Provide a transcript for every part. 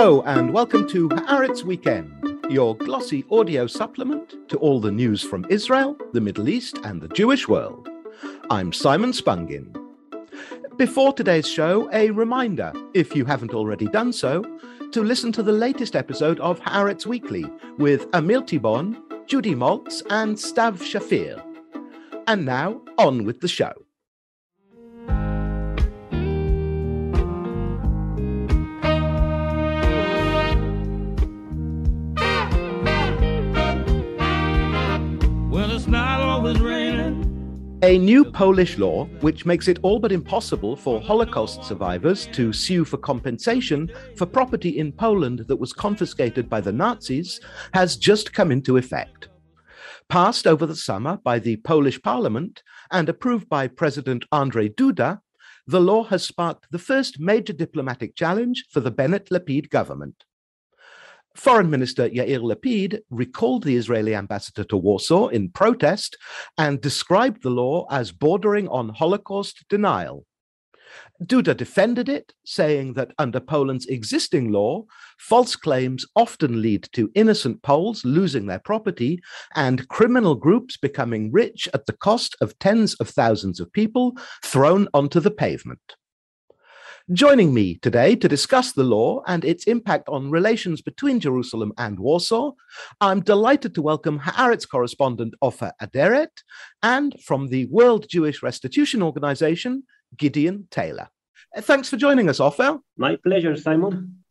Hello, and welcome to Haaretz Weekend, your glossy audio supplement to all the news from Israel, the Middle East, and the Jewish world. I'm Simon Spungin. Before today's show, a reminder, if you haven't already done so, to listen to the latest episode of Haaretz Weekly with Amir Tibon, Judy Maltz, and Stav Shafir. And now, on with the show. A new Polish law, which makes it all but impossible for Holocaust survivors to sue for compensation for property in Poland that was confiscated by the Nazis, has just come into effect. Passed over the summer by the Polish parliament and approved by President Andrzej Duda, the law has sparked the first major diplomatic challenge for the Bennett Lapid government. Foreign Minister Yair Lapid recalled the Israeli ambassador to Warsaw in protest and described the law as bordering on Holocaust denial. Duda defended it, saying that under Poland's existing law, false claims often lead to innocent Poles losing their property and criminal groups becoming rich at the cost of tens of thousands of people thrown onto the pavement. Joining me today to discuss the law and its impact on relations between Jerusalem and Warsaw, I'm delighted to welcome Haaretz correspondent Ofer Aderet and from the World Jewish Restitution Organization, Gideon Taylor. Uh, thanks for joining us, Ofer. My pleasure, Simon.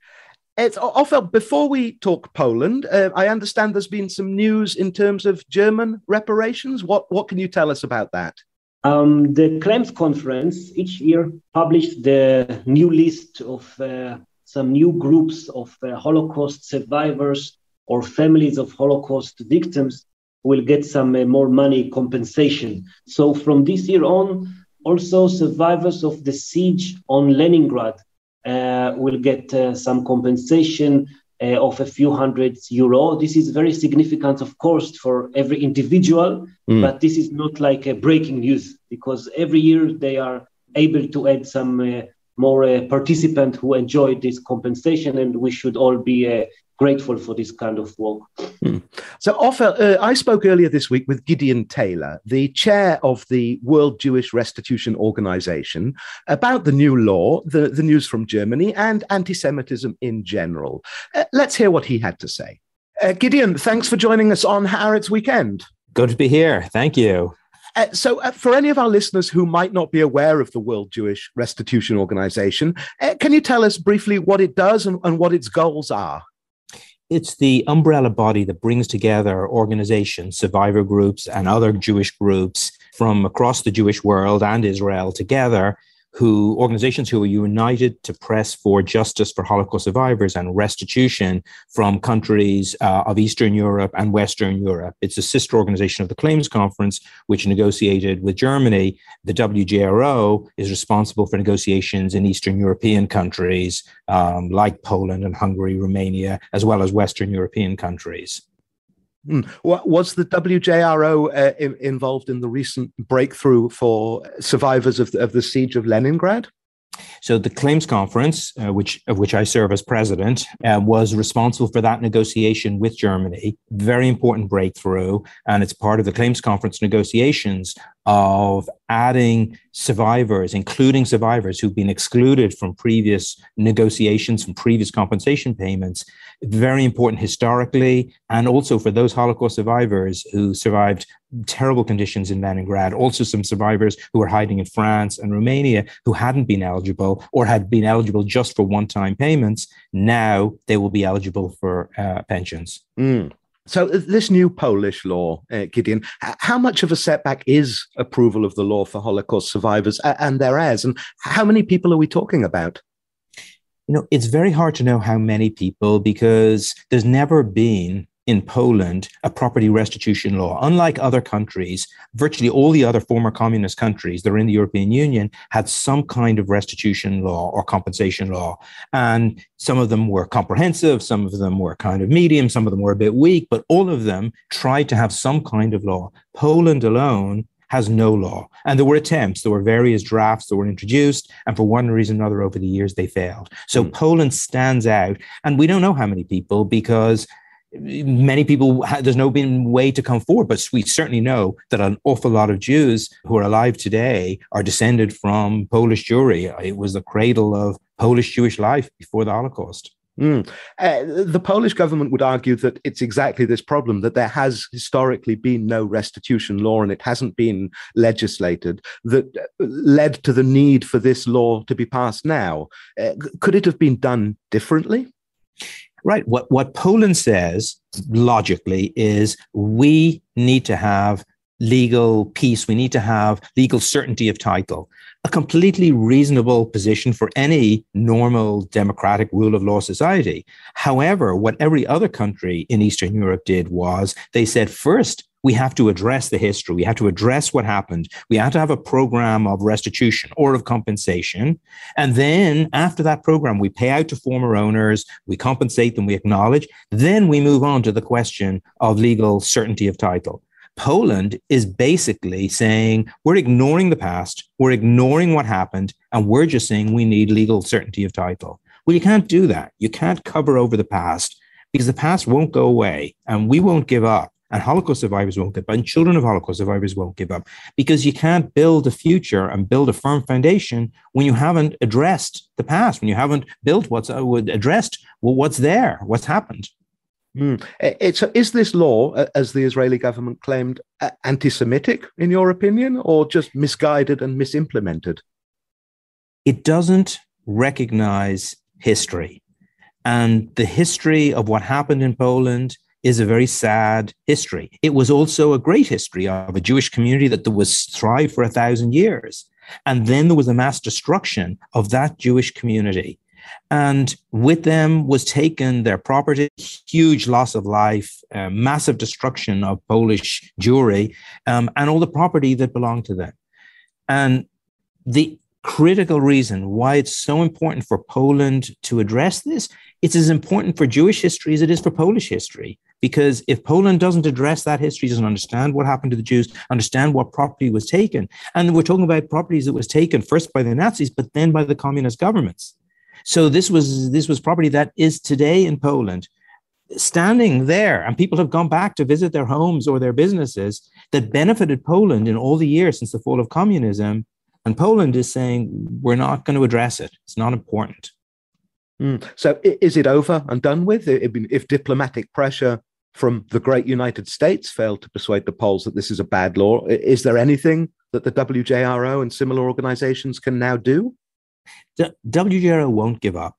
It's Ofer. Before we talk Poland, uh, I understand there's been some news in terms of German reparations. What what can you tell us about that? Um, the Claims Conference each year published the new list of uh, some new groups of uh, Holocaust survivors or families of Holocaust victims will get some uh, more money compensation. So from this year on, also survivors of the siege on Leningrad uh, will get uh, some compensation uh, of a few hundred euro. This is very significant, of course, for every individual, mm. but this is not like a breaking news because every year they are able to add some uh, more uh, participant who enjoy this compensation, and we should all be uh, grateful for this kind of work. Mm. So, Ofer, uh, I spoke earlier this week with Gideon Taylor, the chair of the World Jewish Restitution Organization, about the new law, the, the news from Germany, and anti Semitism in general. Uh, let's hear what he had to say. Uh, Gideon, thanks for joining us on Haaretz Weekend. Good to be here. Thank you. Uh, so, uh, for any of our listeners who might not be aware of the World Jewish Restitution Organization, uh, can you tell us briefly what it does and, and what its goals are? It's the umbrella body that brings together organizations, survivor groups, and other Jewish groups from across the Jewish world and Israel together who organizations who are united to press for justice for Holocaust survivors and restitution from countries uh, of Eastern Europe and Western Europe. It's a sister organization of the Claims Conference, which negotiated with Germany. The WJRO is responsible for negotiations in Eastern European countries um, like Poland and Hungary, Romania, as well as Western European countries. Mm. Was the WJRO uh, involved in the recent breakthrough for survivors of the, of the siege of Leningrad? So the claims conference, uh, which of which I serve as president, uh, was responsible for that negotiation with Germany. Very important breakthrough, and it's part of the claims conference negotiations of adding survivors, including survivors who've been excluded from previous negotiations, from previous compensation payments. Very important historically, and also for those Holocaust survivors who survived terrible conditions in Leningrad, also some survivors who were hiding in France and Romania who hadn't been eligible or had been eligible just for one time payments. Now they will be eligible for uh, pensions. Mm. So, uh, this new Polish law, uh, Gideon, how much of a setback is approval of the law for Holocaust survivors and their heirs? And how many people are we talking about? You know, it's very hard to know how many people because there's never been in Poland a property restitution law. Unlike other countries, virtually all the other former communist countries that are in the European Union had some kind of restitution law or compensation law. And some of them were comprehensive, some of them were kind of medium, some of them were a bit weak, but all of them tried to have some kind of law. Poland alone has no law. And there were attempts, there were various drafts that were introduced, and for one reason or another over the years, they failed. So mm. Poland stands out, and we don't know how many people because many people there's no been way to come forward but we certainly know that an awful lot of jews who are alive today are descended from polish jewry it was the cradle of polish jewish life before the holocaust Mm. Uh, the Polish government would argue that it's exactly this problem that there has historically been no restitution law and it hasn't been legislated that led to the need for this law to be passed now. Uh, could it have been done differently? Right. What, what Poland says logically is we need to have legal peace. We need to have legal certainty of title. A completely reasonable position for any normal democratic rule of law society. However, what every other country in Eastern Europe did was they said, first, we have to address the history. We have to address what happened. We have to have a program of restitution or of compensation. And then after that program, we pay out to former owners, we compensate them, we acknowledge. Then we move on to the question of legal certainty of title. Poland is basically saying we're ignoring the past, we're ignoring what happened, and we're just saying we need legal certainty of title. Well, you can't do that. You can't cover over the past because the past won't go away and we won't give up and Holocaust survivors won't give up, and children of Holocaust survivors won't give up, because you can't build a future and build a firm foundation when you haven't addressed the past, when you haven't built what's uh, addressed what's there, what's happened. Mm. It's, is this law, as the Israeli government claimed, anti-Semitic in your opinion, or just misguided and misimplemented? It doesn't recognize history, and the history of what happened in Poland is a very sad history. It was also a great history of a Jewish community that was thrived for a thousand years. And then there was a mass destruction of that Jewish community. And with them was taken their property, huge loss of life, uh, massive destruction of Polish Jewry, um, and all the property that belonged to them. And the critical reason why it's so important for Poland to address this, it's as important for Jewish history as it is for Polish history. Because if Poland doesn't address that history, doesn't understand what happened to the Jews, understand what property was taken, and we're talking about properties that was taken first by the Nazis, but then by the communist governments. So this was this was property that is today in Poland standing there and people have gone back to visit their homes or their businesses that benefited Poland in all the years since the fall of communism and Poland is saying we're not going to address it it's not important mm. so is it over and done with if diplomatic pressure from the great United States failed to persuade the Poles that this is a bad law. Is there anything that the WJRO and similar organizations can now do? WJRO won't give up.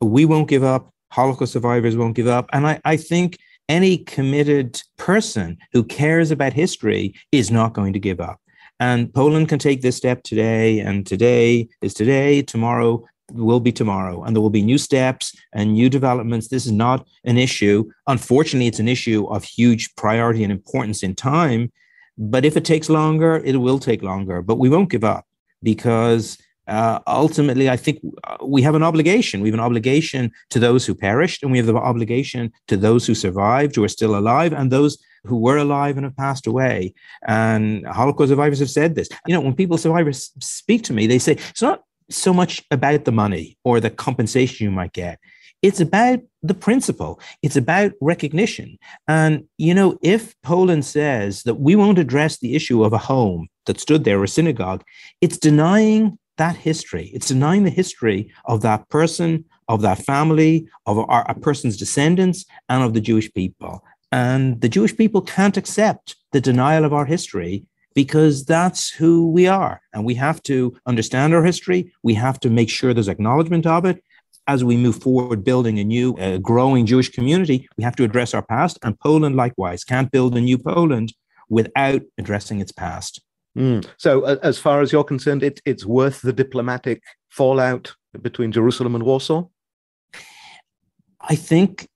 We won't give up. Holocaust survivors won't give up. And I, I think any committed person who cares about history is not going to give up. And Poland can take this step today, and today is today, tomorrow will be tomorrow and there will be new steps and new developments. This is not an issue. Unfortunately, it's an issue of huge priority and importance in time. But if it takes longer, it will take longer. But we won't give up because uh, ultimately, I think uh, we have an obligation. We have an obligation to those who perished, and we have the obligation to those who survived, who are still alive, and those who were alive and have passed away. And Holocaust survivors have said this. You know, when people survivors speak to me, they say it's not so much about the money or the compensation you might get. It's about the principle. It's about recognition. And, you know, if Poland says that we won't address the issue of a home that stood there, a synagogue, it's denying that history. It's denying the history of that person, of that family, of our, a person's descendants, and of the Jewish people. And the Jewish people can't accept the denial of our history because that's who we are. And we have to understand our history. We have to make sure there's acknowledgement of it. As we move forward, building a new, uh, growing Jewish community, we have to address our past. And Poland, likewise, can't build a new Poland without addressing its past. Mm. So, uh, as far as you're concerned, it, it's worth the diplomatic fallout between Jerusalem and Warsaw? I think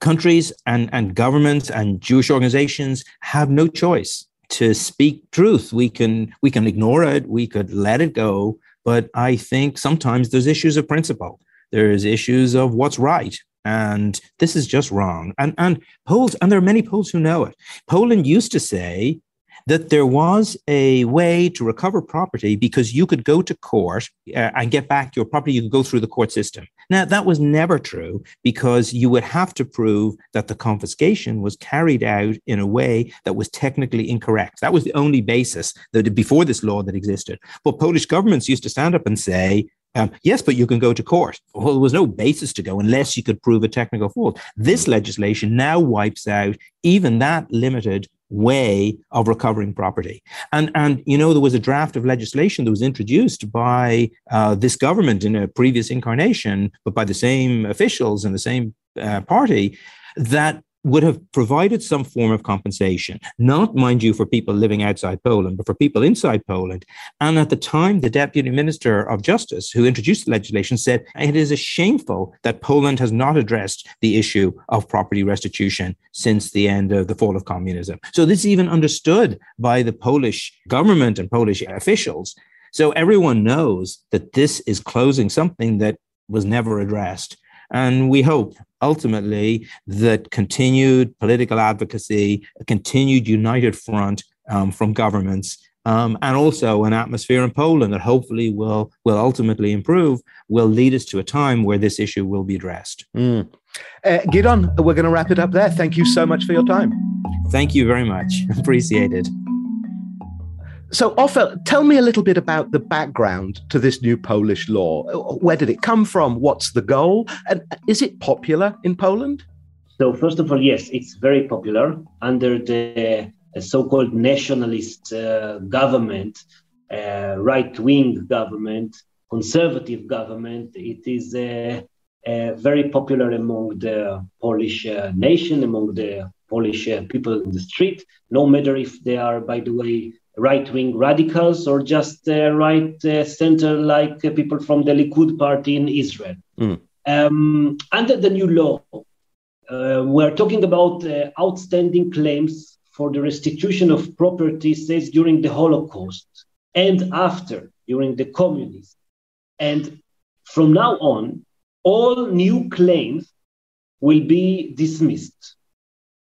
countries and, and governments and Jewish organizations have no choice to speak truth. We can we can ignore it. We could let it go. But I think sometimes there's issues of principle. There's issues of what's right. And this is just wrong. And and Poles, and there are many Poles who know it. Poland used to say that there was a way to recover property because you could go to court uh, and get back your property. You could go through the court system. Now, that was never true because you would have to prove that the confiscation was carried out in a way that was technically incorrect. That was the only basis that before this law that existed. But Polish governments used to stand up and say, um, yes, but you can go to court. Well, there was no basis to go unless you could prove a technical fault. This legislation now wipes out even that limited way of recovering property. And, and you know, there was a draft of legislation that was introduced by uh, this government in a previous incarnation, but by the same officials and the same uh, party that would have provided some form of compensation, not, mind you, for people living outside Poland, but for people inside Poland. And at the time, the Deputy Minister of Justice, who introduced the legislation, said it is a shameful that Poland has not addressed the issue of property restitution since the end of the fall of communism. So this is even understood by the Polish government and Polish officials. So everyone knows that this is closing something that was never addressed. And we hope ultimately that continued political advocacy, a continued united front um, from governments, um, and also an atmosphere in Poland that hopefully will will ultimately improve, will lead us to a time where this issue will be addressed. Mm. Uh, Gideon, we're going to wrap it up there. Thank you so much for your time. Thank you very much. Appreciate it. So, Ofer, tell me a little bit about the background to this new Polish law. Where did it come from? What's the goal? And is it popular in Poland? So, first of all, yes, it's very popular under the uh, so called nationalist uh, government, uh, right wing government, conservative government. It is uh, uh, very popular among the Polish uh, nation, among the Polish people in the street, no matter if they are, by the way, right wing radicals or just uh, right uh, center like uh, people from the Likud party in Israel. Mm. Um, under the new law, uh, we're talking about uh, outstanding claims for the restitution of property seized during the Holocaust and after, during the communism. And from now on, all new claims will be dismissed.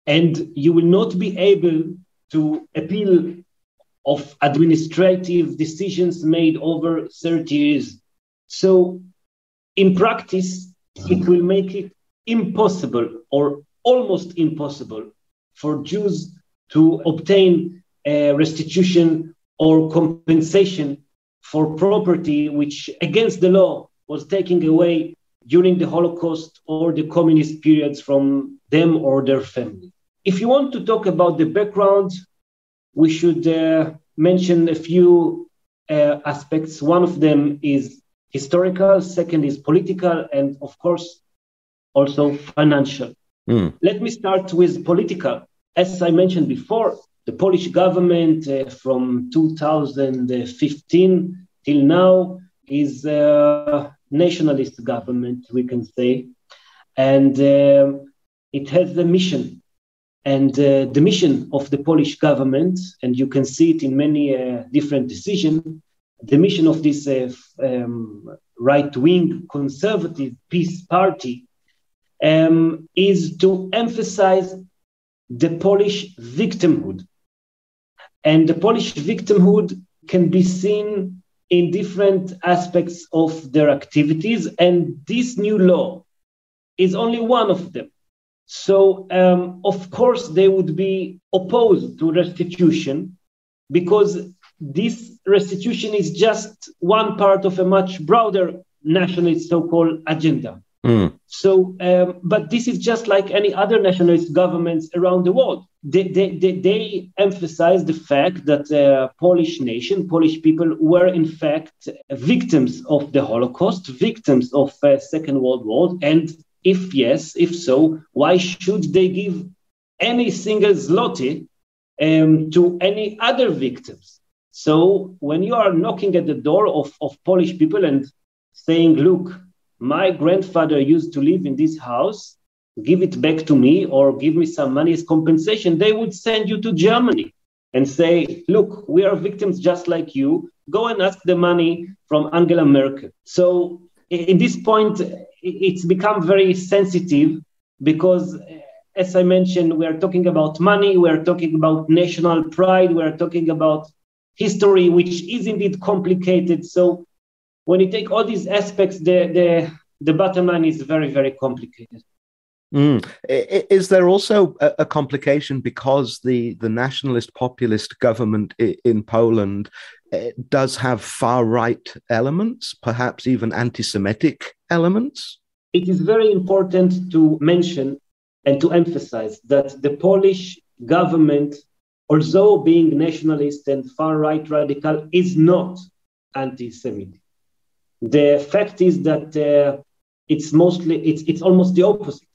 And you will not be able to appeal of administrative decisions made over 30 years. So, in practice, it mm-hmm. will make it impossible or almost impossible for Jews to obtain a restitution or compensation for property which, against the law, was taken away during the Holocaust or the communist periods from them or their family. If you want to talk about the background, we should uh, mention a few uh, aspects. One of them is historical, second is political, and of course, also financial. Mm. Let me start with political. As I mentioned before, the Polish government uh, from 2015 till now is a nationalist government, we can say, and uh, it has the mission and uh, the mission of the Polish government, and you can see it in many uh, different decisions, the mission of this uh, um, right wing conservative PiS party um, is to emphasize the Polish victimhood. And the Polish victimhood can be seen in different aspects of their activities, and this new law is only one of them. So, um, of course, they would be opposed to restitution because this restitution is just one part of a much broader nationalist so called agenda. Mm. So, um, but this is just like any other nationalist governments around the world. They, they, they, they emphasize the fact that the uh, Polish nation, Polish people were in fact victims of the Holocaust, victims of uh, Second World War, and if yes, if so, why should they give any single zloty um, to any other victims? So when you are knocking at the door of, of Polish people and saying, look, my grandfather used to live in this house, give it back to me or give me some money as compensation, they would send you to Germany and say, look, we are victims just like you. Go and ask the money from Angela Merkel. So in this point, it's become very sensitive because as I mentioned, we are talking about money, we are talking about national pride, we are talking about history, which is indeed complicated. So when you take all these aspects, the, the, the bottom line is very, very complicated. Mm. Is there also a, complication because the, the nationalist populist government in Poland eh, does have far right elements, perhaps even anti Semitic elements? It is very important to mention and to emphasize that the Polish government, although being nationalist and far right radical, is not anti Semitic. The fact is that uh, it's mostly, it's, it's almost the opposite.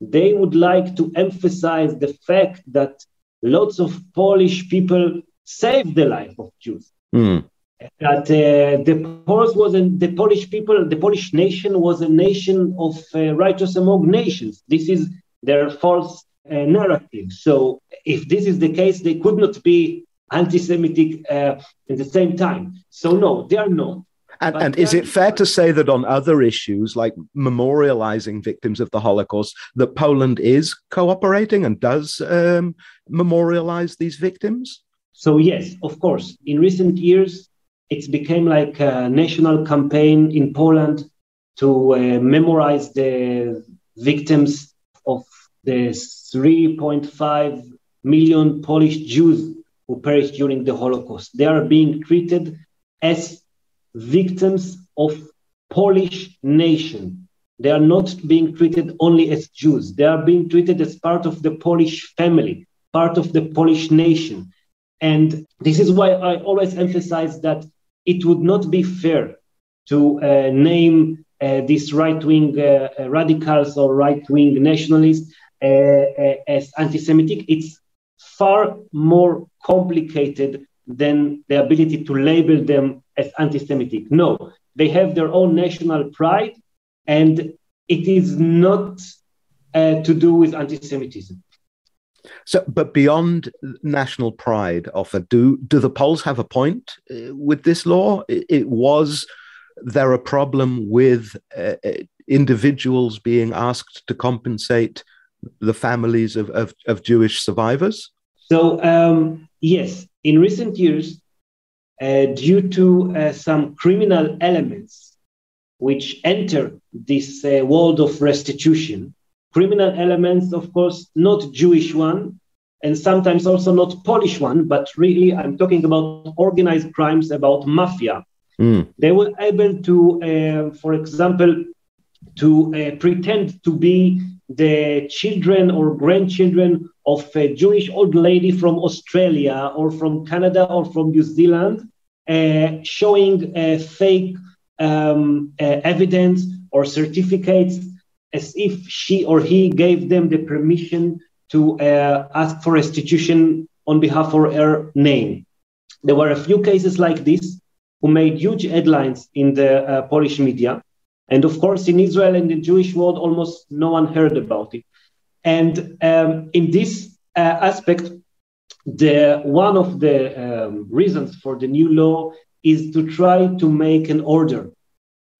They would like to emphasize the fact that lots of Polish people saved the life of Jews. Mm. That uh, the Poles was the Polish people, the Polish nation was a nation of uh, righteous among nations. This is their false uh, narrative. So, if this is the case, they could not be anti-Semitic uh, at the same time. So, no, they are not. And, and is it fair to say that on other issues like memorializing victims of the Holocaust, that Poland is cooperating and does um, memorialize these victims? So yes, of course. In recent years, it's became like a national campaign in Poland to uh, memorize the victims of the 3.5 million Polish Jews who perished during the Holocaust. They are being treated as victims of Polish nation. They are not being treated only as Jews. They are being treated as part of the Polish family, part of the Polish nation. And this is why I always emphasize that it would not be fair to uh, name uh, these right wing uh, radicals or right wing nationalists uh, uh, as anti Semitic. It's far more complicated than the ability to label them as anti Semitic. No, they have their own national pride, and it is not uh, to do with anti Semitism. So, but beyond national pride, Ofer do do the Poles have a point uh, with this law? It, it, was there a problem with uh, uh, individuals being asked to compensate the families of, of, of Jewish survivors? So um, yes, in recent years, uh, due to uh, some criminal elements which enter this uh, world of restitution. Criminal elements, of course, not Jewish one, and sometimes also not Polish one, but really I'm talking about organized crimes, about mafia. Mm. They were able to, uh, for example, to uh, pretend to be the children or grandchildren of a Jewish old lady from Australia or from Canada or from New Zealand, uh, showing uh, fake um, uh, evidence or certificates as if she or he gave them the permission to uh, ask for restitution on behalf of her name. There were a few cases like this who made huge headlines in the uh, Polish media. And of course, in Israel and the Jewish world, almost no one heard about it. And um, in this uh, aspect, the one of the um, reasons for the new law is to try to make an order,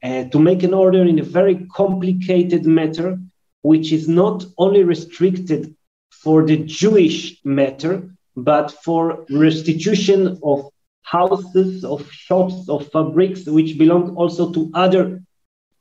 uh, to make an order in a very complicated matter, which is not only restricted for the Jewish matter, but for restitution of houses, of shops, of fabrics, which belong also to other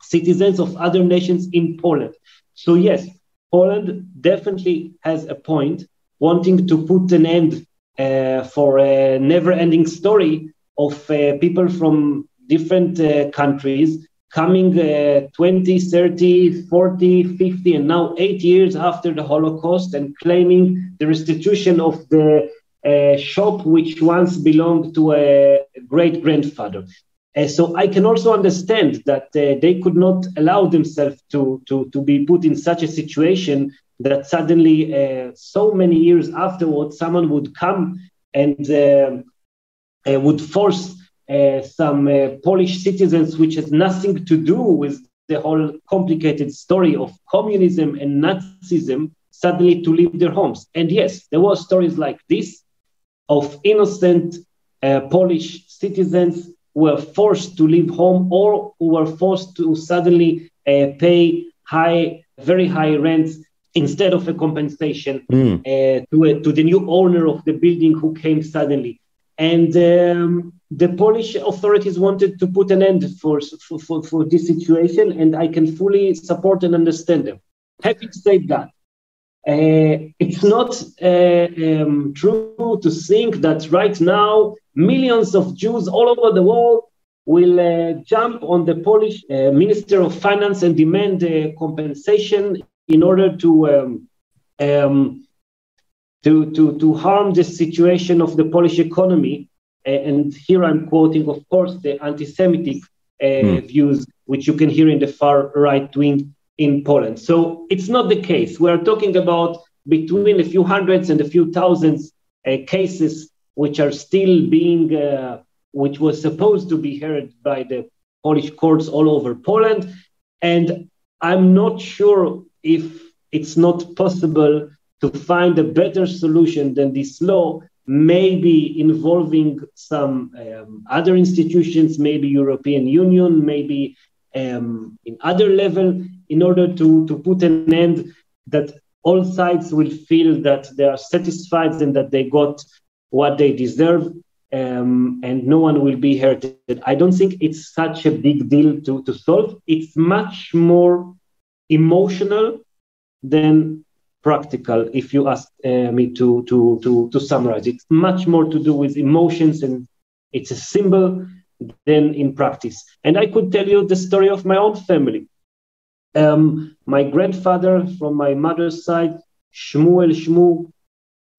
citizens of other nations in Poland. So, yes, Poland definitely has a point wanting to put an end uh, for a never ending story of uh, people from different uh, countries coming uh, 20, 30, 40, 50, and now eight years after the Holocaust and claiming the restitution of the uh, shop which once belonged to a great grandfather. Uh, so I can also understand that uh, they could not allow themselves to, to, to be put in such a situation that suddenly, uh, so many years afterwards, someone would come and uh, uh, would force some Polish citizens, which has nothing to do with the whole complicated story of communism and Nazism, suddenly to leave their homes. And yes, there were stories like this of innocent Polish citizens who were forced to leave home or who were forced to suddenly uh, pay high, very high rents instead of a compensation mm. uh, to, a, to the new owner of the building who came suddenly. And um, the Polish authorities wanted to put an end for, for, for, for, this situation, and I can fully support and understand them. Having said that, uh, it's not uh, um, true to think that right now millions of Jews all over the world will uh, jump on the Polish uh, Minister of Finance and demand uh, compensation in order to, um, um, to, to, to harm the situation of the Polish economy. And here I'm quoting, of course, the anti Semitic hmm. views, which you can hear in the far right wing in Poland. So it's not the case. We're talking about between a few hundreds and a few thousands uh, cases which are still being, uh, which was supposed to be heard by the Polish courts all over Poland. And I'm not sure if it's not possible to find a better solution than this law, maybe involving some um, other institutions, maybe European Union, maybe um, in other level, in order to, to put an end that all sides will feel that they are satisfied and that they got what they deserve um, and no one will be hurt. I don't think it's such a big deal to, to solve. It's much more emotional than practical, if you ask uh, me to, to, to, to summarize. It's much more to do with emotions and it's a symbol than in practice. And I could tell you the story of my own family. Um, my grandfather from my mother's side, Shmuel Shmu,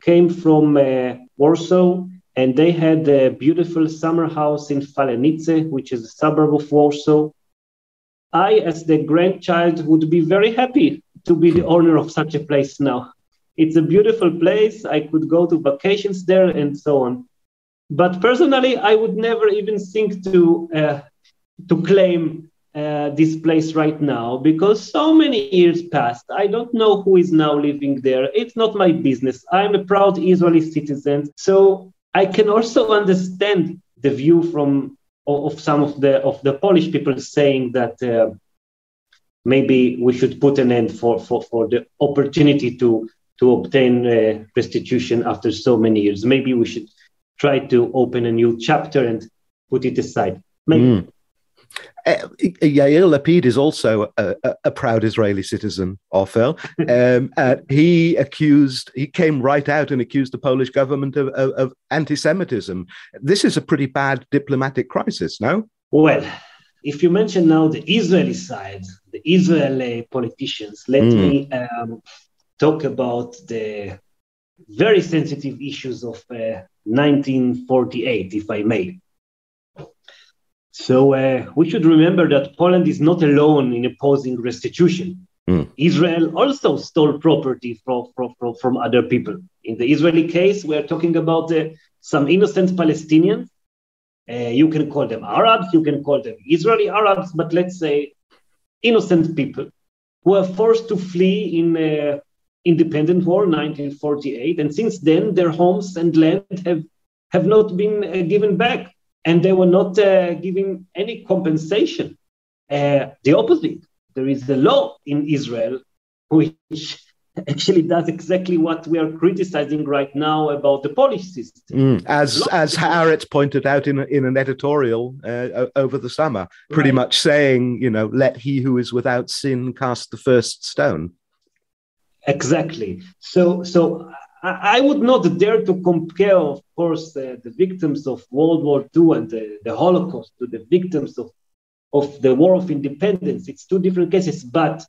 came from uh, Warsaw, and they had a beautiful summer house in Falenice, which is a suburb of Warsaw. I, as the grandchild, would be very happy to be the owner of such a place now. It's a beautiful place. I could go to vacations there and so on. But personally, I would never even think to uh, to claim uh, this place right now because so many years passed. I don't know who is now living there. It's not my business. I'm a proud Israeli citizen, so I can also understand the view from of some of the of the Polish people saying that. Uh, maybe we should put an end for, for, for the opportunity to to obtain uh, restitution after so many years. Maybe we should try to open a new chapter and put it aside. Maybe. Mm. Uh, Yair Lapid is also a, a, a proud Israeli citizen, Ofer. Um, uh, he accused, he came right out and accused the Polish government of, of, of anti Semitism. This is a pretty bad diplomatic crisis, no? Well, if you mention now the Israeli side, the Israeli politicians, let mm. me um, talk about the very sensitive issues of uh, 1948, if I may. So uh, we should remember that Poland is not alone in opposing restitution. Mm. Israel also stole property from, from, from, other people. In the Israeli case, we are talking about uh, some innocent Palestinians. Uh, you can call them Arabs, you can call them Israeli Arabs, but let's say innocent people who were forced to flee in uh, independent war 1948 and since then their homes and land have have not been uh, given back. And they were not uh, any compensation. Uh, the opposite. There is a law in israel which actually does exactly what we are criticizing right now about the Polish system. Mm, as as Haaretz pointed out in a, in an editorial uh, over the summer, pretty right. much saying, you know, let he who is without sin cast the first stone. Exactly. So, so I, would not dare to compare, of course, uh, the victims of World War II and the, the Holocaust to the victims of, of the War of Independence. It's two different cases. But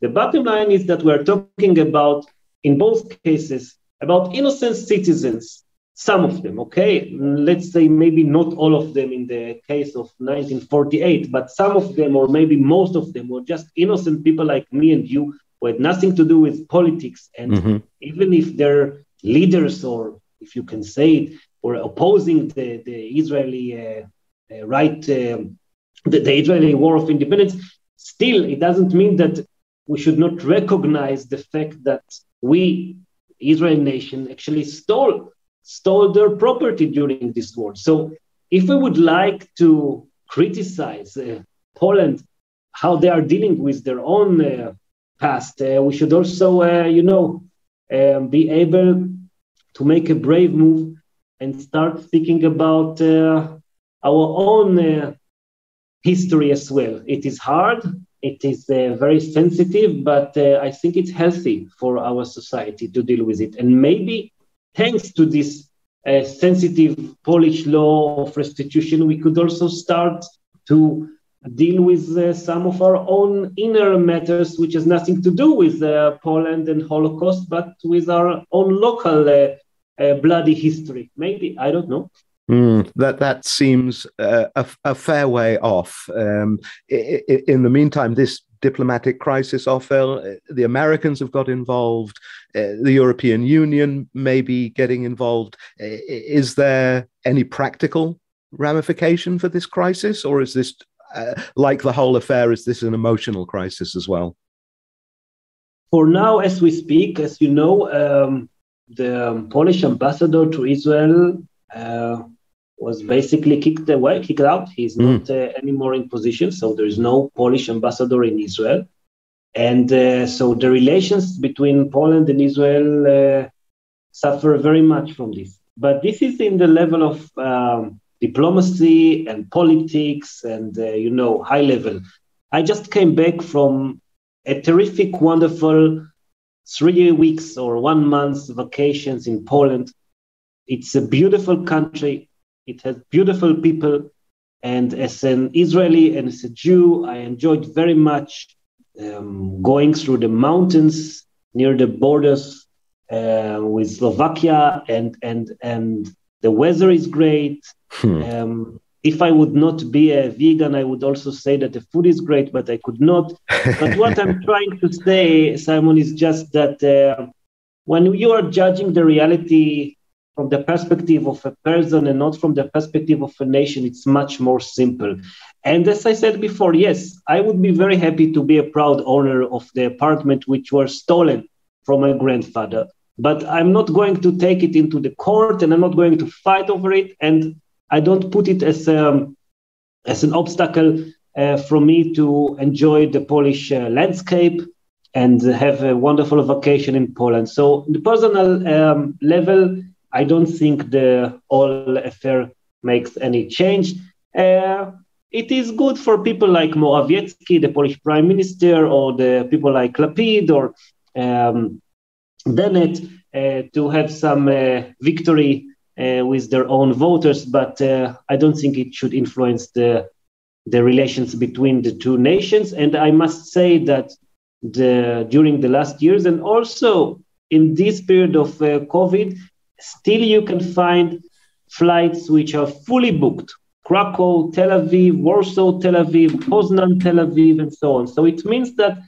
the bottom line is that we're talking about, in both cases, about innocent citizens, some of them, okay? Let's say maybe not all of them in the case of 1948, but some of them, or maybe most of them, were just innocent people like me and you who had nothing to do with politics. And mm-hmm. even if their leaders, or if you can say it, were opposing the, the Israeli uh, uh, right, um, the, the Israeli war of independence, still it doesn't mean that we should not recognize the fact that we, Israel nation, actually stole stole their property during this war. So if we would like to criticize uh, Poland, how they are dealing with their own uh, past. Uh, we should also, uh, you know, um, be able to make a brave move and start thinking about uh, our own uh, history as well. It is hard, it is uh, very sensitive, but uh, I think it's healthy for our society to deal with it. And maybe thanks to this uh, sensitive Polish law of restitution, we could also start to deal with uh, some of our own inner matters, which has nothing to do with uh, Poland and Holocaust, but with our own local uh, bloody history. Maybe I don't know. Mm, that that seems uh, a, a, fair way off. Um, in the meantime, this diplomatic crisis, Ofer, the Americans have got involved. Uh, the European Union may be getting involved. Is there any practical ramification for this crisis, or is this uh, like the whole affair? Is this an emotional crisis as well? For now, as we speak, as you know, um, the Polish ambassador to Israel. Uh, was basically kicked away, kicked out. He's mm. not uh, anymore in position, so there is no Polish ambassador in Israel, and uh, so the relations between Poland and Israel uh, suffer very much from this. But this is in the level of um, diplomacy and politics, and uh, you know, high level. I just came back from a terrific, wonderful three weeks or one month vacations in Poland. It's a beautiful country it has beautiful people. And as an Israeli and as a Jew, I enjoyed very much um, going through the mountains near the borders uh, with Slovakia, and and and the weather is great. Hmm. Um, if I would not be a vegan, I would also say that the food is great, but I could not. but what I'm trying to say, Simon, is just that uh, when you are judging the reality from the perspective of a person and not from the perspective of a nation, it's much more simple. And as I said before, yes, I would be very happy to be a proud owner of the apartment which was stolen from my grandfather. But I'm not going to take it into the court and I'm not going to fight over it. And I don't put it as, a, um, as an obstacle uh, for me to enjoy the Polish uh, landscape and have a wonderful vacation in Poland. So, the personal um, level, I don't think the whole affair makes any change. Uh, it is good for people like Morawiecki, the Polish prime minister, or the people like Lapid or um, Bennett uh, to have some uh, victory uh, with their own voters, but uh, I don't think it should influence the the relations between the two nations. And I must say that the, during the last years and also in this period of uh, COVID, still you can find flights which are fully booked Krakow, Tel Aviv, Warsaw, Tel Aviv, Poznan, Tel Aviv, and so on. So it means that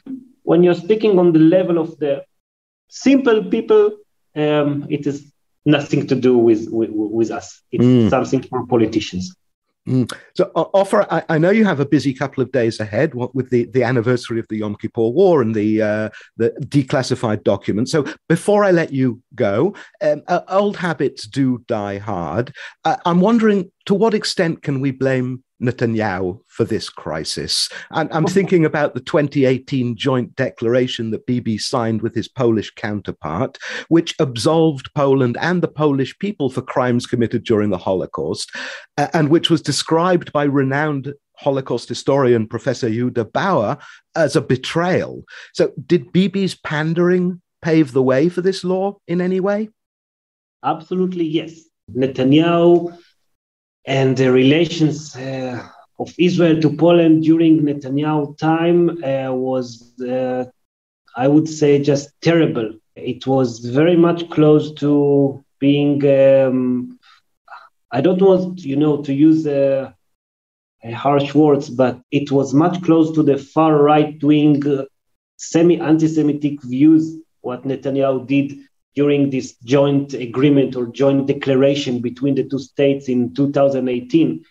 when you're speaking on the level of the simple people, um, it is nothing to do with, with, with us. It's mm. something for politicians. Mm. So, Ofer, I, I, know you have a busy couple of days ahead with the, the anniversary of the Yom Kippur War and the uh, the declassified documents. So, before I let you go, um, uh, old habits do die hard. Uh, I'm wondering to what extent can we blame Netanyahu for this crisis. And I'm thinking about the 2018 joint declaration that Bibi signed with his Polish counterpart, which absolved Poland and the Polish people for crimes committed during the Holocaust, and which was described by renowned Holocaust historian Professor Yehuda Bauer as a betrayal. So, did Bibi's pandering pave the way for this law in any way? Absolutely, yes. Netanyahu and the relations uh, of Israel to Poland during Netanyahu time uh, was, uh, I would say, just terrible. It was very much close to being. Um, I don't want, you know, to use uh, harsh words, but it was much close to the far right wing, uh, semi anti-Semitic views. What Netanyahu did during this joint agreement or joint declaration between the two states in 2018,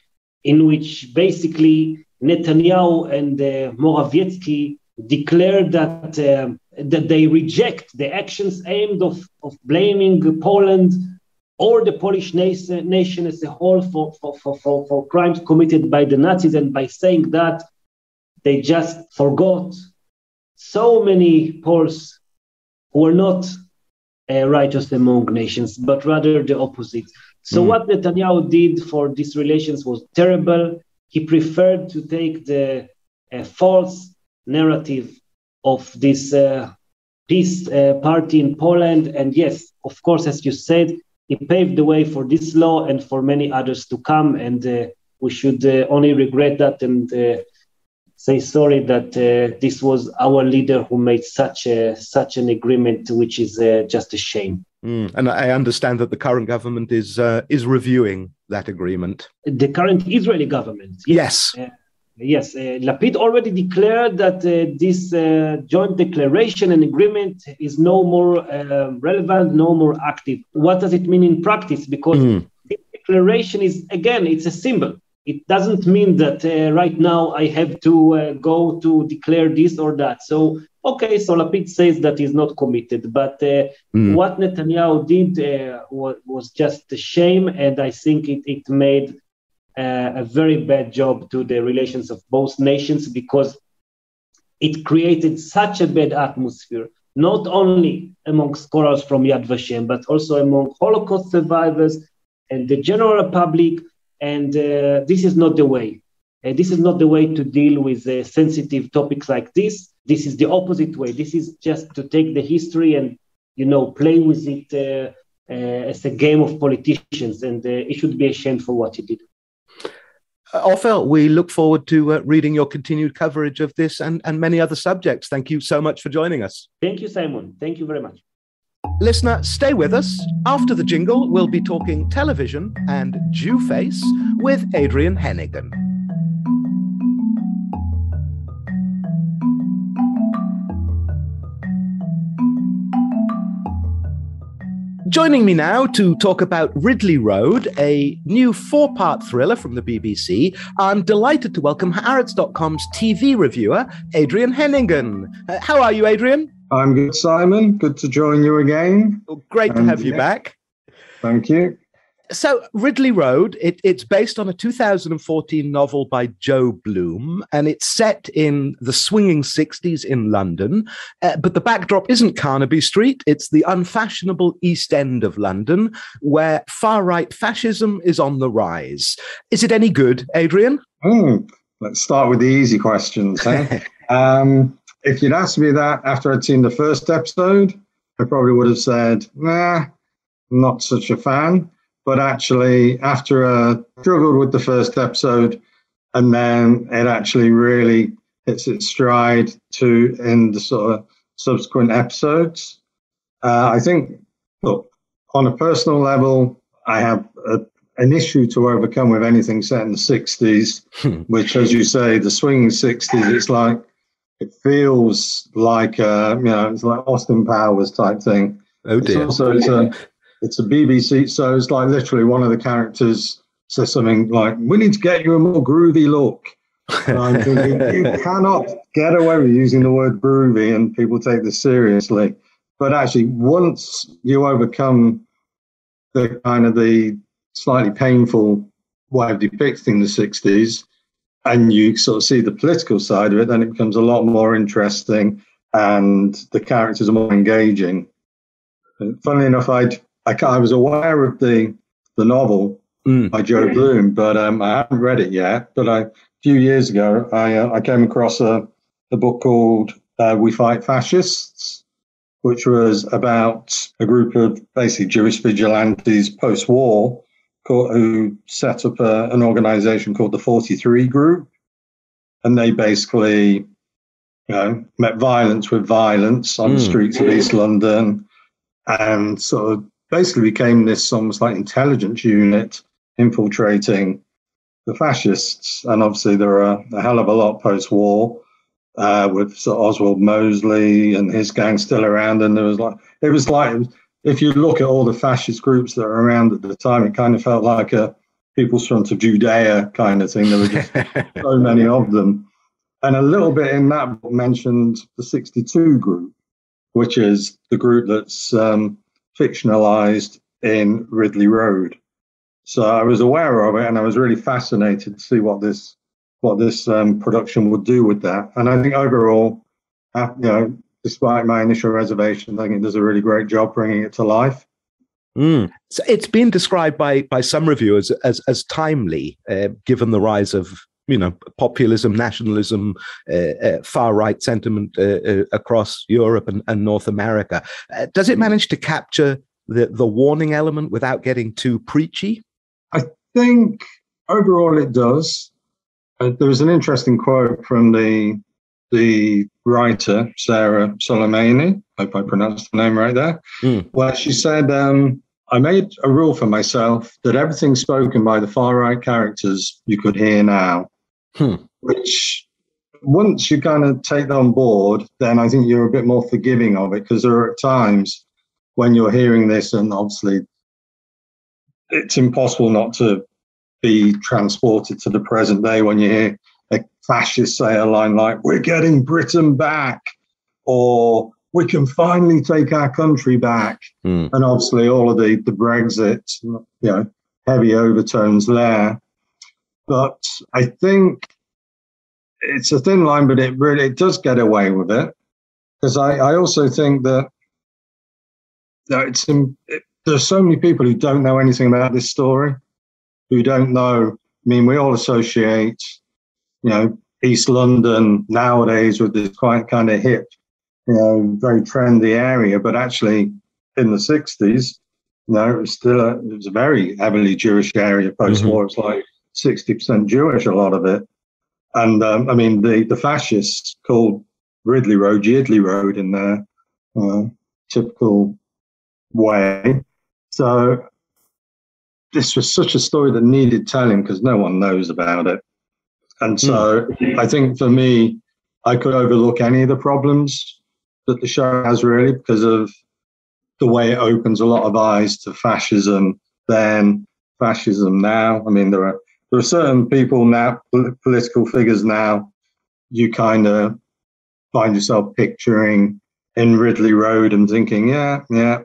in which basically Netanyahu and uh, Morawiecki declared that uh, that they reject the actions aimed of, of blaming Poland or the Polish nation, as a whole for, for, for, for, for crimes committed by the Nazis, and by saying that they just forgot so many Poles who were not uh, righteous among nations, but rather the opposite. So mm. what Netanyahu did for these relations was terrible. He preferred to take the uh, false narrative of this uh, PiS uh, party in Poland, and yes, of course, as you said, he paved the way for this law and for many others to come. And uh, we should uh, only regret that and uh, say sorry that uh, this was our leader who made such a such an agreement, which is uh, just a shame. Mm. And I understand that the current government is uh, is reviewing that agreement. The current Israeli government. Yes. yes. Yes, uh, Lapid already declared that uh, this uh, joint declaration and agreement is no more relevant, no more active. What does it mean in practice? Because mm. declaration is, again, it's a symbol it doesn't mean that uh, right now I have to uh, go to declare this or that. So, okay, so Lapid says that he's not committed. But uh, mm. what Netanyahu did uh, was, was, just a shame. And I think it, it made uh, a very bad job to the relations of both nations because it created such a bad atmosphere, not only among scholars from Yad Vashem, but also among Holocaust survivors and the general public and uh, this is not the way. Uh, this is not the way to deal with uh, sensitive topics like this. This is the opposite way. This is just to take the history and you know play with it uh, uh, as a game of politicians, and uh, it should be ashamed for what he did. Ofer, we look forward to reading your continued coverage of this and, and many other subjects. Thank you so much for joining us. Thank you, Simon. Thank you very much. Listener, stay with us. After the jingle, we'll be talking television and Jewface with Adrian Hennigan. Joining me now to talk about Ridley Road, a new four part thriller from the BBC, I'm delighted to welcome Haaretz.com's TV reviewer, Adrian Hennigan. Uh, how are you, Adrian? I'm good, Simon. Good to join you again. Well, great to have you yeah. back. Thank you. So, Ridley Road, it, it's based on a 2014 novel by Jo Bloom, and it's set in the swinging 60s in London. Uh, but the backdrop isn't Carnaby Street, it's the unfashionable East End of London, where far right fascism is on the rise. Is it any good, Adrian? Mm, let's start with the easy questions. Eh? um, if you'd asked me that after I'd seen the first episode, I probably would have said, nah, not such a fan. But actually, after I struggled with the first episode, and then it actually really hits its stride to in the sort of subsequent episodes. Uh, I think, look, on a personal level, I have a, an issue to overcome with anything set in the 60s, hmm. which, as you say, the swinging 60s, it's like it feels like uh, you know it's like Austin Powers type thing. Oh dear! It's also it's a it's a BBC, so it's like literally one of the characters says something like, "We need to get you a more groovy look." And I'm thinking you cannot get away with using the word groovy and people take this seriously. But actually, once you overcome the kind of the slightly painful way of depicting the 60s, and you sort of see the political side of it, then it becomes a lot more interesting and the characters are more engaging. And funnily enough, I'd, I, I was aware of the the novel mm. by Jo Bloom, but um, I haven't read it yet. But I, a few years ago, I, uh, I came across a, a book called uh, We Fight Fascists, which was about a group of basically Jewish vigilantes post war who set up a, an organization called the 43 Group. And they basically, you know, met violence with violence on mm. the hmm. streets of East London and sort of basically became this almost like intelligence unit infiltrating the fascists. And obviously, there are a hell of a lot post war. Uh, with of Oswald Mosley and his gang still around, and there was like it was like if you look at all the fascist groups that were around at the time, it kind of felt like a People's Front of Judea kind of thing. There were just so many of them. And a little bit in that book mentioned the 62 group, which is the group that's um, fictionalized in Ridley Road. So I was aware of it and I was really fascinated to see what this what this um, production would do with that. And I think overall, uh, you know, despite my initial reservations, I think it does a really great job bringing it to life. Mm. So it's been described by by some reviewers as as timely, uh, given the rise of you know populism, nationalism, uh, uh, far right sentiment uh, uh, across Europe and, and North America. Uh, does it manage to capture the the warning element without getting too preachy? I think overall it does. there was an interesting quote from the the writer Sarah Solemani. Hope I pronounced the name right there. Mm. Where she said. Um, I made a rule for myself that everything spoken by the far right characters you could hear now, hmm. which once you kind of take that on board, then I think you're a bit more forgiving of it because there are times when you're hearing this, and obviously it's impossible not to be transported to the present day when you hear a fascist say a line like, We're getting Britain back, or we can finally take our country back. Mm. And obviously, all of the, the Brexit, you know, heavy overtones there. But I think it's a thin line, but it really it does get away with it. Because I, I also think that it's in, it, there's so many people who don't know anything about this story, who don't know. I mean, we all associate, you know, East London nowadays with this quite kind of hip you know, very trendy area, but actually in the 60s, you know, it was still a, it was a very heavily Jewish area post-war. Mm-hmm. It's like 60% Jewish, a lot of it. And um, I mean, the, the fascists called Ridley Road, Yidley Road in their uh, typical way. So this was such a story that needed telling because no one knows about it. And so mm. I think for me, I could overlook any of the problems that the show has really because of the way it opens a lot of eyes to fascism then, fascism now. I mean, there are there are certain people now, political figures now, you kind of find yourself picturing in Ridley Road and thinking, yeah, yeah,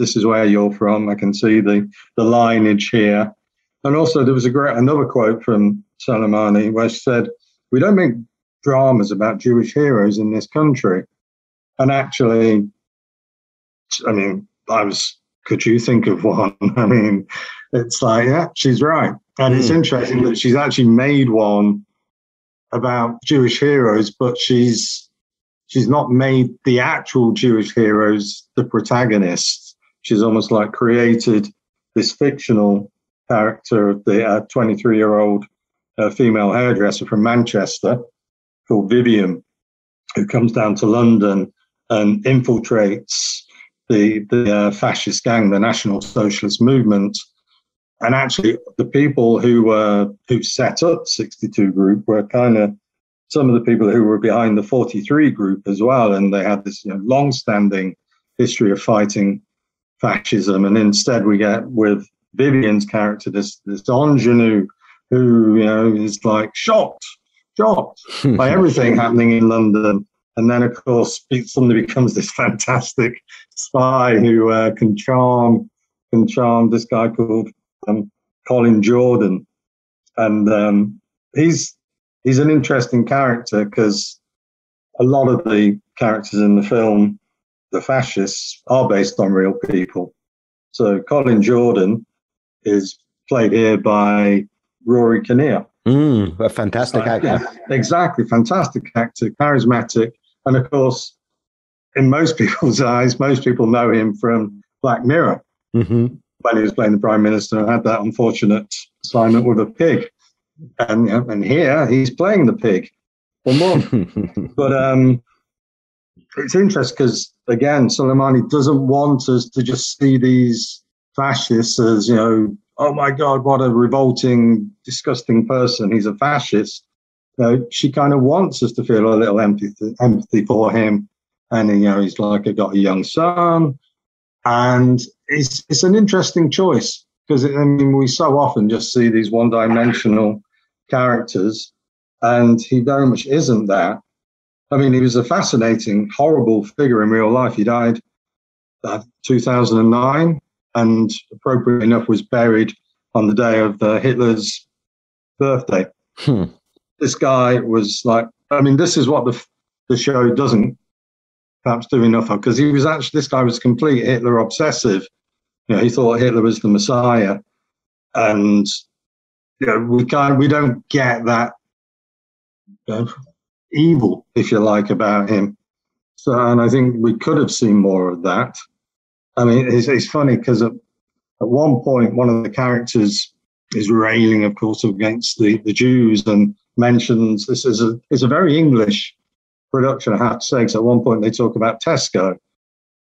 this is where you're from. I can see the the lineage here. And also, there was a great another quote from Solemani where she said, "We don't make dramas about Jewish heroes in this country." And actually, I mean, I was, could you think of one? I mean, it's like, yeah, she's right. And mm. it's hmm. interesting that she's actually made one about Jewish heroes, but she's she's not made the actual Jewish heroes the protagonists. She's almost like created this fictional character of the 23 uh, year old uh, female hairdresser from Manchester called Vivian, who comes down to London and infiltrates the the uh, fascist gang, the National Socialist Movement, and actually the people who were who set up 62 Group were kind of some of the people who were behind the 43 Group as well, and they had this you know, long-standing history of fighting fascism. And instead, we get with Vivian's character this this ingenue who you know is like shocked, shocked by everything happening in London and then, of course, suddenly becomes this fantastic spy who uh, can charm can charm this guy called um, Colin Jordan, and um, he's he's an interesting character because a lot of the characters in the film, the fascists, are based on real people. So Colin Jordan is played here by Rory Kinnear. Mm, a fantastic actor. Uh, yeah, exactly, fantastic actor, charismatic, and of course, in most people's eyes, most people know him from Black Mirror mm-hmm. when he was playing the Prime Minister and had that unfortunate assignment with a pig. And, and here he's playing the pig. Or more. but um, it's interesting because, again, Solemani doesn't want us to just see these fascists as, you know, oh my God, what a revolting, disgusting person. He's a fascist know, she kind of wants us to feel a little empathy, empathy for him. And, you know, he's like, I got a young son. And it's, it's an interesting choice because, I mean, we so often just see these one dimensional characters, and he very much isn't that. I mean, he was a fascinating, horrible figure in real life. He died uh, 2009 and, appropriately enough, was buried on the day of uh, Hitler's birthday. Hmm this guy was like, I mean, this is what the the show doesn't perhaps do enough of because he was actually this guy was complete Hitler obsessive. You know, he thought Hitler was the Messiah, and you know, we can't we don't get that you know, evil, if you like, about him. So, and I think we could have seen more of that. I mean, it's, it's funny because at, at one point, one of the characters is railing, of course, against the, the Jews and mentions this is a is a very English production, I have to say, because at one point they talk about Tesco,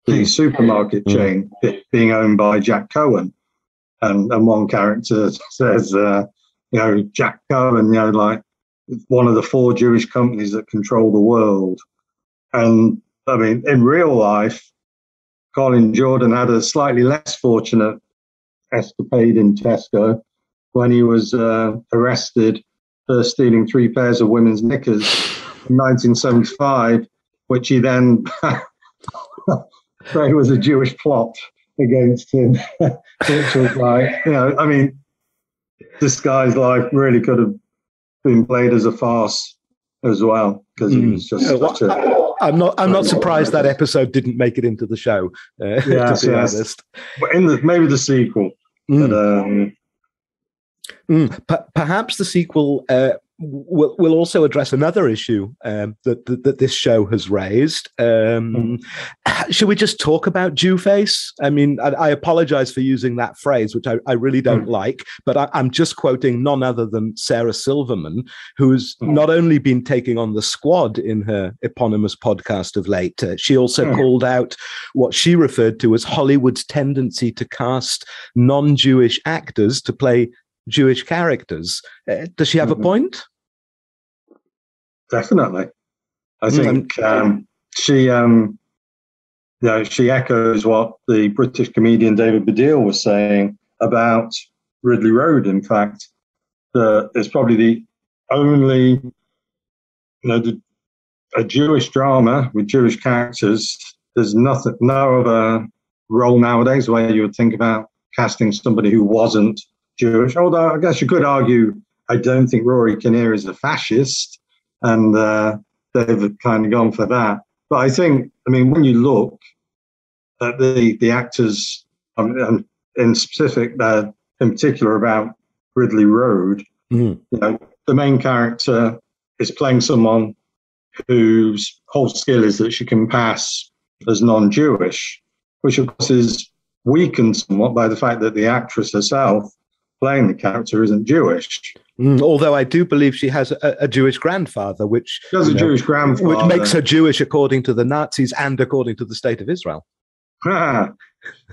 the hmm. supermarket hmm. chain, being owned by Jack Cohen. And, and one character says, uh, you know, Jack Cohen, you know, like one of the four Jewish companies that control the world. And I mean, in real life, Colin Jordan had a slightly less fortunate escapade in Tesco when he was uh, arrested for stealing three pairs of women's knickers in 1975, which he then said was a Jewish plot against him, which was like, you know, I mean, this guy's life really could have been played as a farce as well because he was just mm. such a. I'm not. I'm not surprised that episode didn't make it into the show. Uh, yes, to be yes. honest, but in the maybe the sequel. Mm. But, um, mm. P- perhaps the sequel uh, We'll, we'll also address another issue um, that, that, that this show has raised. Um, mm. Should we just talk about Jew face? I mean, I, I apologize for using that phrase, which I, I really don't mm. like, but I, am just quoting none other than Sarah Silverman, who's mm. not only been taking on the squad in her eponymous podcast of late, uh, she also hmm. called out what she referred to as Hollywood's tendency to cast non Jewish actors to play Jewish characters. Uh, does she have mm-hmm. a point? Definitely. I mm-hmm. think um, she, um, you know, she echoes what the British comedian David Baddiel was saying about Ridley Road. In fact, it's probably the only, you know, the, a Jewish drama with Jewish characters. There's nothing, no other role nowadays where you would think about casting somebody who wasn't Jewish. Although I guess you could argue, I don't think Rory Kinnear is a fascist, and uh, they've kind of gone for that. But I think, I mean, when you look at the the actors, um, in specific, uh, in particular about Ridley Road, mm. you know, the main character is playing someone whose whole skill is that she can pass as non-Jewish, which of course is weakened somewhat by the fact that the actress herself playing the character isn't Jewish. Mm, although I do believe she has a, a Jewish grandfather, which she has a know, Jewish grandfather, which makes her Jewish according to the Nazis and according to the state of Israel.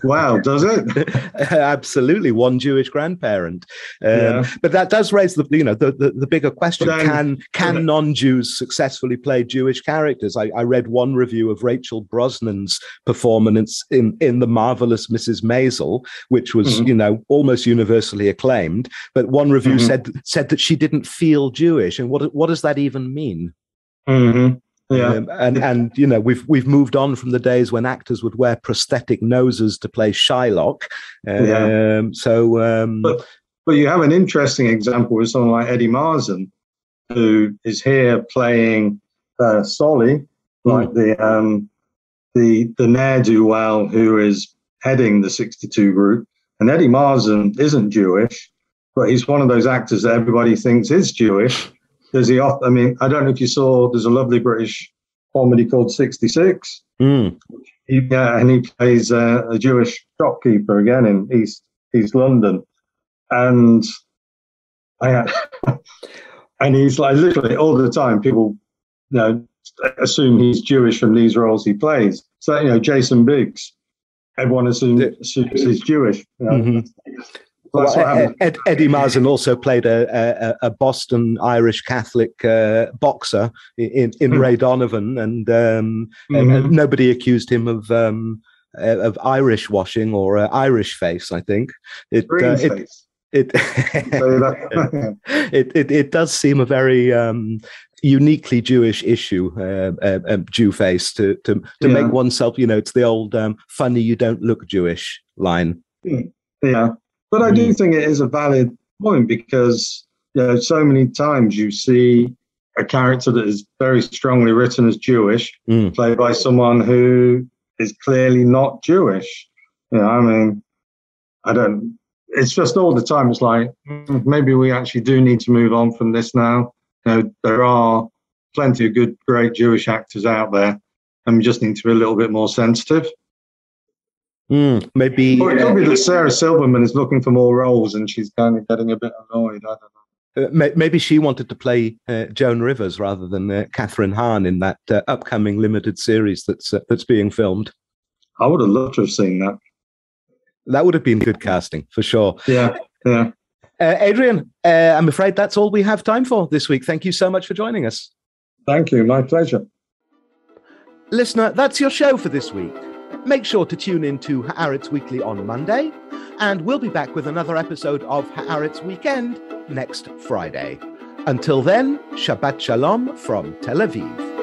wow, does it? Absolutely, one Jewish grandparent. Um, yeah. But that does raise the you know the the, the bigger question: then, Can can non-Jews successfully play Jewish characters? I, I, read one review of Rachel Brosnahan's performance in in the marvelous Mrs. Maisel, which was mm-hmm. you know almost universally acclaimed. But one review mm-hmm. said said that she didn't feel Jewish, and what what does that even mean? Mm-hmm. Yeah. Um, and and you know we've we've moved on from the days when actors would wear prosthetic noses to play Shylock. Um, yeah. So, um, but but you have an interesting example with someone like Eddie Marsan, who is here playing uh, Solly, like mm. the um, the the ne'er do well who is heading the 62 group. And Eddie Marsan isn't Jewish, but he's one of those actors that everybody thinks is Jewish there's the off. I mean, I don't know if you saw. There's a lovely British comedy called 66. Mm. Yeah, and he plays uh, a Jewish shopkeeper again in East East London, and I, and he's like literally all the time. People, you know, assume he's Jewish from these roles he plays. So you know, Jason Biggs, everyone assumes, assumes he's Jewish. You know? mm-hmm. Well, Ed, Eddie Marsan also played a, a, a Boston Irish Catholic uh, boxer in, in mm. Ray Donovan, and, um, mm-hmm. and, nobody accused him of um, uh, of Irish washing or uh, Irish face. I think it uh, it, it, it, it, it does seem a very um, uniquely Jewish issue, uh, uh, um, Jew face, to to to yeah. make oneself. You know, it's the old um, "funny you don't look Jewish" line. Yeah, but I do mm. think it is a valid point because you know, so many times you see a character that is very strongly written as Jewish, Mm. played by someone who is clearly not Jewish. You know, I mean, I don't. It's just all the time. It's like "Hmm, maybe we actually do need to move on from this now. You know, there are plenty of good, great Jewish actors out there, and we just need to be a little bit more sensitive. Mm, maybe Or it could be that Sarah Silverman is looking for more roles, and she's kind of getting a bit annoyed. I don't know. uh, maybe she wanted to play uh, Joan Rivers rather than uh, Kathryn Hahn in that uh, upcoming limited series that's uh, that's being filmed. I would have loved to have seen that. That would have been good casting for sure. Yeah, yeah. Uh, Adrian, uh, I'm afraid that's all we have time for this week. Thank you so much for joining us. Thank you. My pleasure. Listener, that's your show for this week. Make sure to tune in to Haaretz Weekly on Monday, and we'll be back with another episode of Haaretz Weekend next Friday. Until then, Shabbat Shalom from Tel Aviv.